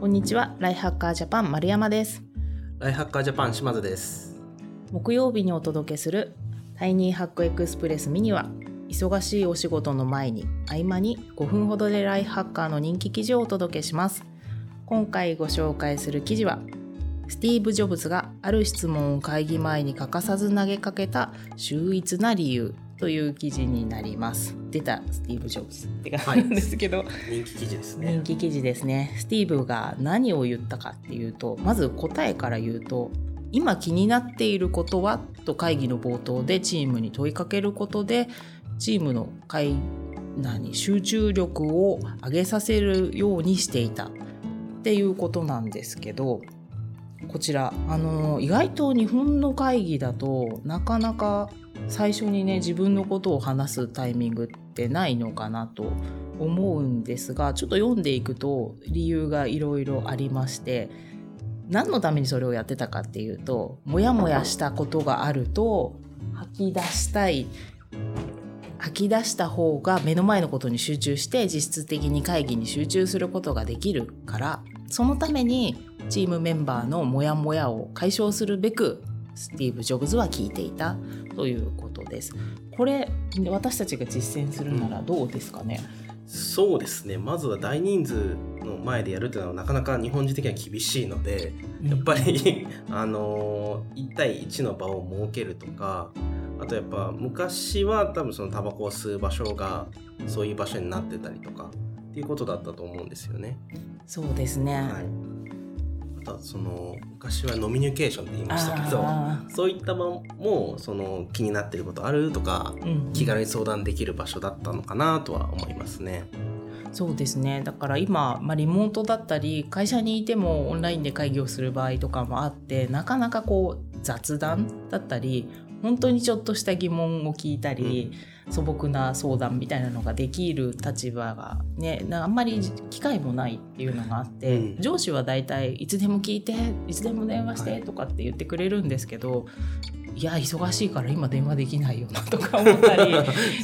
こんにちは、ライフハッカージャパン丸山です。ライフハッカージャパン島津です。木曜日にお届けするタイニーハックエクスプレスミニは、忙しいお仕事の前に合間に5分ほどでライフハッカーの人気記事をお届けします。今回ご紹介する記事は、スティーブ・ジョブズがある質問を会議前に欠かさず投げかけた秀逸な理由という記事になります。出たスティーブ・ジョブズって感じなんですけど、人気記事ですね人。気記事ですねスティーブが何を言ったかっていうとまず答えから言うと今気になっていることはと会議の冒頭でチームに問いかけることでチームの会何集中力を上げさせるようにしていたっていうことなんですけどこちらあの意外と日本の会議だとなかなか最初にね自分のことを話すタイミングってないのかなと思うんですがちょっと読んでいくと理由がいろいろありまして何のためにそれをやってたかっていうとモヤモヤしたことがあると吐き出したい吐き出した方が目の前のことに集中して実質的に会議に集中することができるからそのためにチームメンバーのモヤモヤを解消するべくスティーブ・ジョブズは聞いていたということです。これ私たちが実践するならどうですかね、そうですね。まずは大人数の前でやるっていうのはなかなか日本人的には厳しいので、やっぱり あの1対1の場を設けるとか、あとやっぱ昔は多分そのタバコを吸う場所がそういう場所になってたりとかっていうことだったと思うんですよね。そうですね。はい。あとはその昔はノミニケーションって言いましたけど、あそういった場もその気になってることあるとかーうん。気軽に相談できる場所だったのかなとは思いますね。そうですね。だから今、まあ、リモートだったり会社にいてもオンラインで会議をする場合とかもあってなかなかこう雑談だったり本当にちょっとした疑問を聞いたり、素朴な相談みたいなのができる立場がねなあんまり機会もないっていうのがあって、うん。上司は大体いつでも聞いていつでも電話しはい。てとかって言ってくれるんですけど、い、や忙しいから今電話できないよなとか思ったり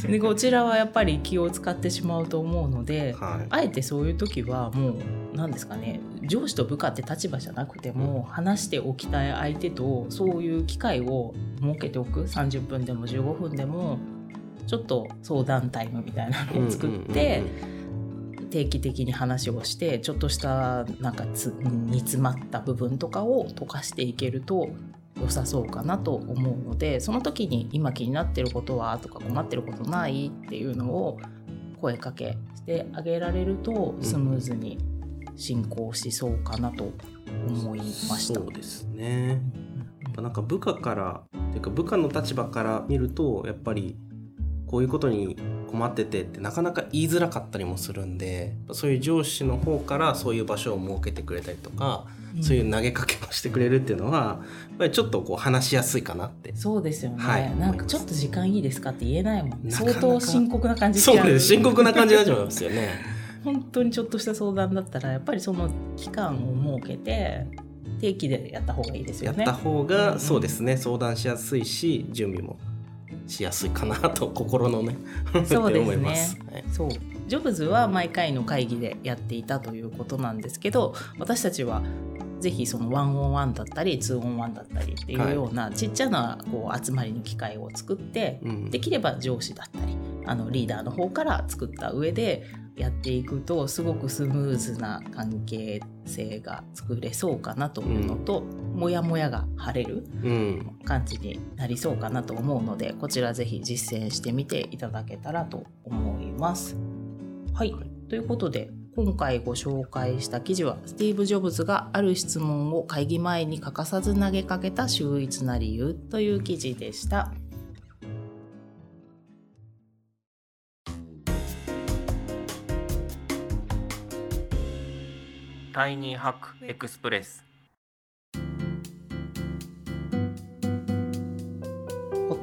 でこちらはやっぱり気を使ってしまうと思うので。はい。あえてそういう時はもう何ですかね上司と部下って立場じゃなくても話しておきたい相手とそういう機会を設けておく30分でも15分でもちょっと相談タイムみたいなのを作って定期的に話をしてちょっとしたなんかつ煮詰まった部分とかを溶かしていけると良さそうかなと思うのでその時に今気になってることはとか困ってることないっていうのを声かけしてあげられるとスムーズに進行しそうかなと思いました。そうですね。やっぱなんか部下からっていうか部下の立場から見るとやっぱりこういうことに困っててってなかなか言いづらかったりもするんでそういう上司の方からそういう場所を設けてくれたりとか、そういう投げかけをしてくれるっていうのはやっぱりちょっとこう話しやすいかなって。そうですよね、はい。なんかちょっと時間いいですかって言えないもん相当深刻な感じそうです。深刻な感じになっちゃいますよね。本当にちょっとした相談だったらやっぱりその期間を設けて定期でやった方がいいですよね。やった方うんうん。がそうですね。相談しやすいし準備もしやすいかなと 心のねそうですね。はい。そう。ジョブズは毎回の会議でやっていたということなんですけど私たちはぜひそのワンオンワンだったりツーオンワンだったりっていうようなちっちゃなこう集まりの機会を作ってうん。できれば上司だったりあのリーダーの方から作った上でやっていくとすごくスムーズな関係性が作れそうかなというのと、モヤモヤが晴れるうん感じになりそうかなと思うのでこちらぜひ実践してみていただけたらと思います。はい、はいということで今回ご紹介した記事はスティーブ・ジョブズがある質問を会議前に欠かさず投げかけた秀逸な理由という記事でした。タイニーハックエクスプレス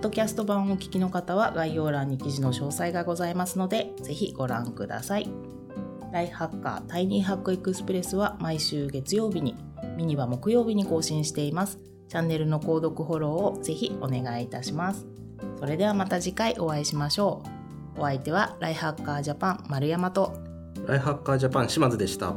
ポッドキャスト版をお聞きの方は概要欄に記事の詳細がございますので、ぜひご覧ください。ライフハッカータイニーハックエクスプレスは毎週月曜日に、ミニは木曜日に更新しています。チャンネルの購読フォローをぜひお願いいたします。それではまた次回お会いしましょう。お相手はライフハッカージャパン丸山とライフハッカージャパン島津でした。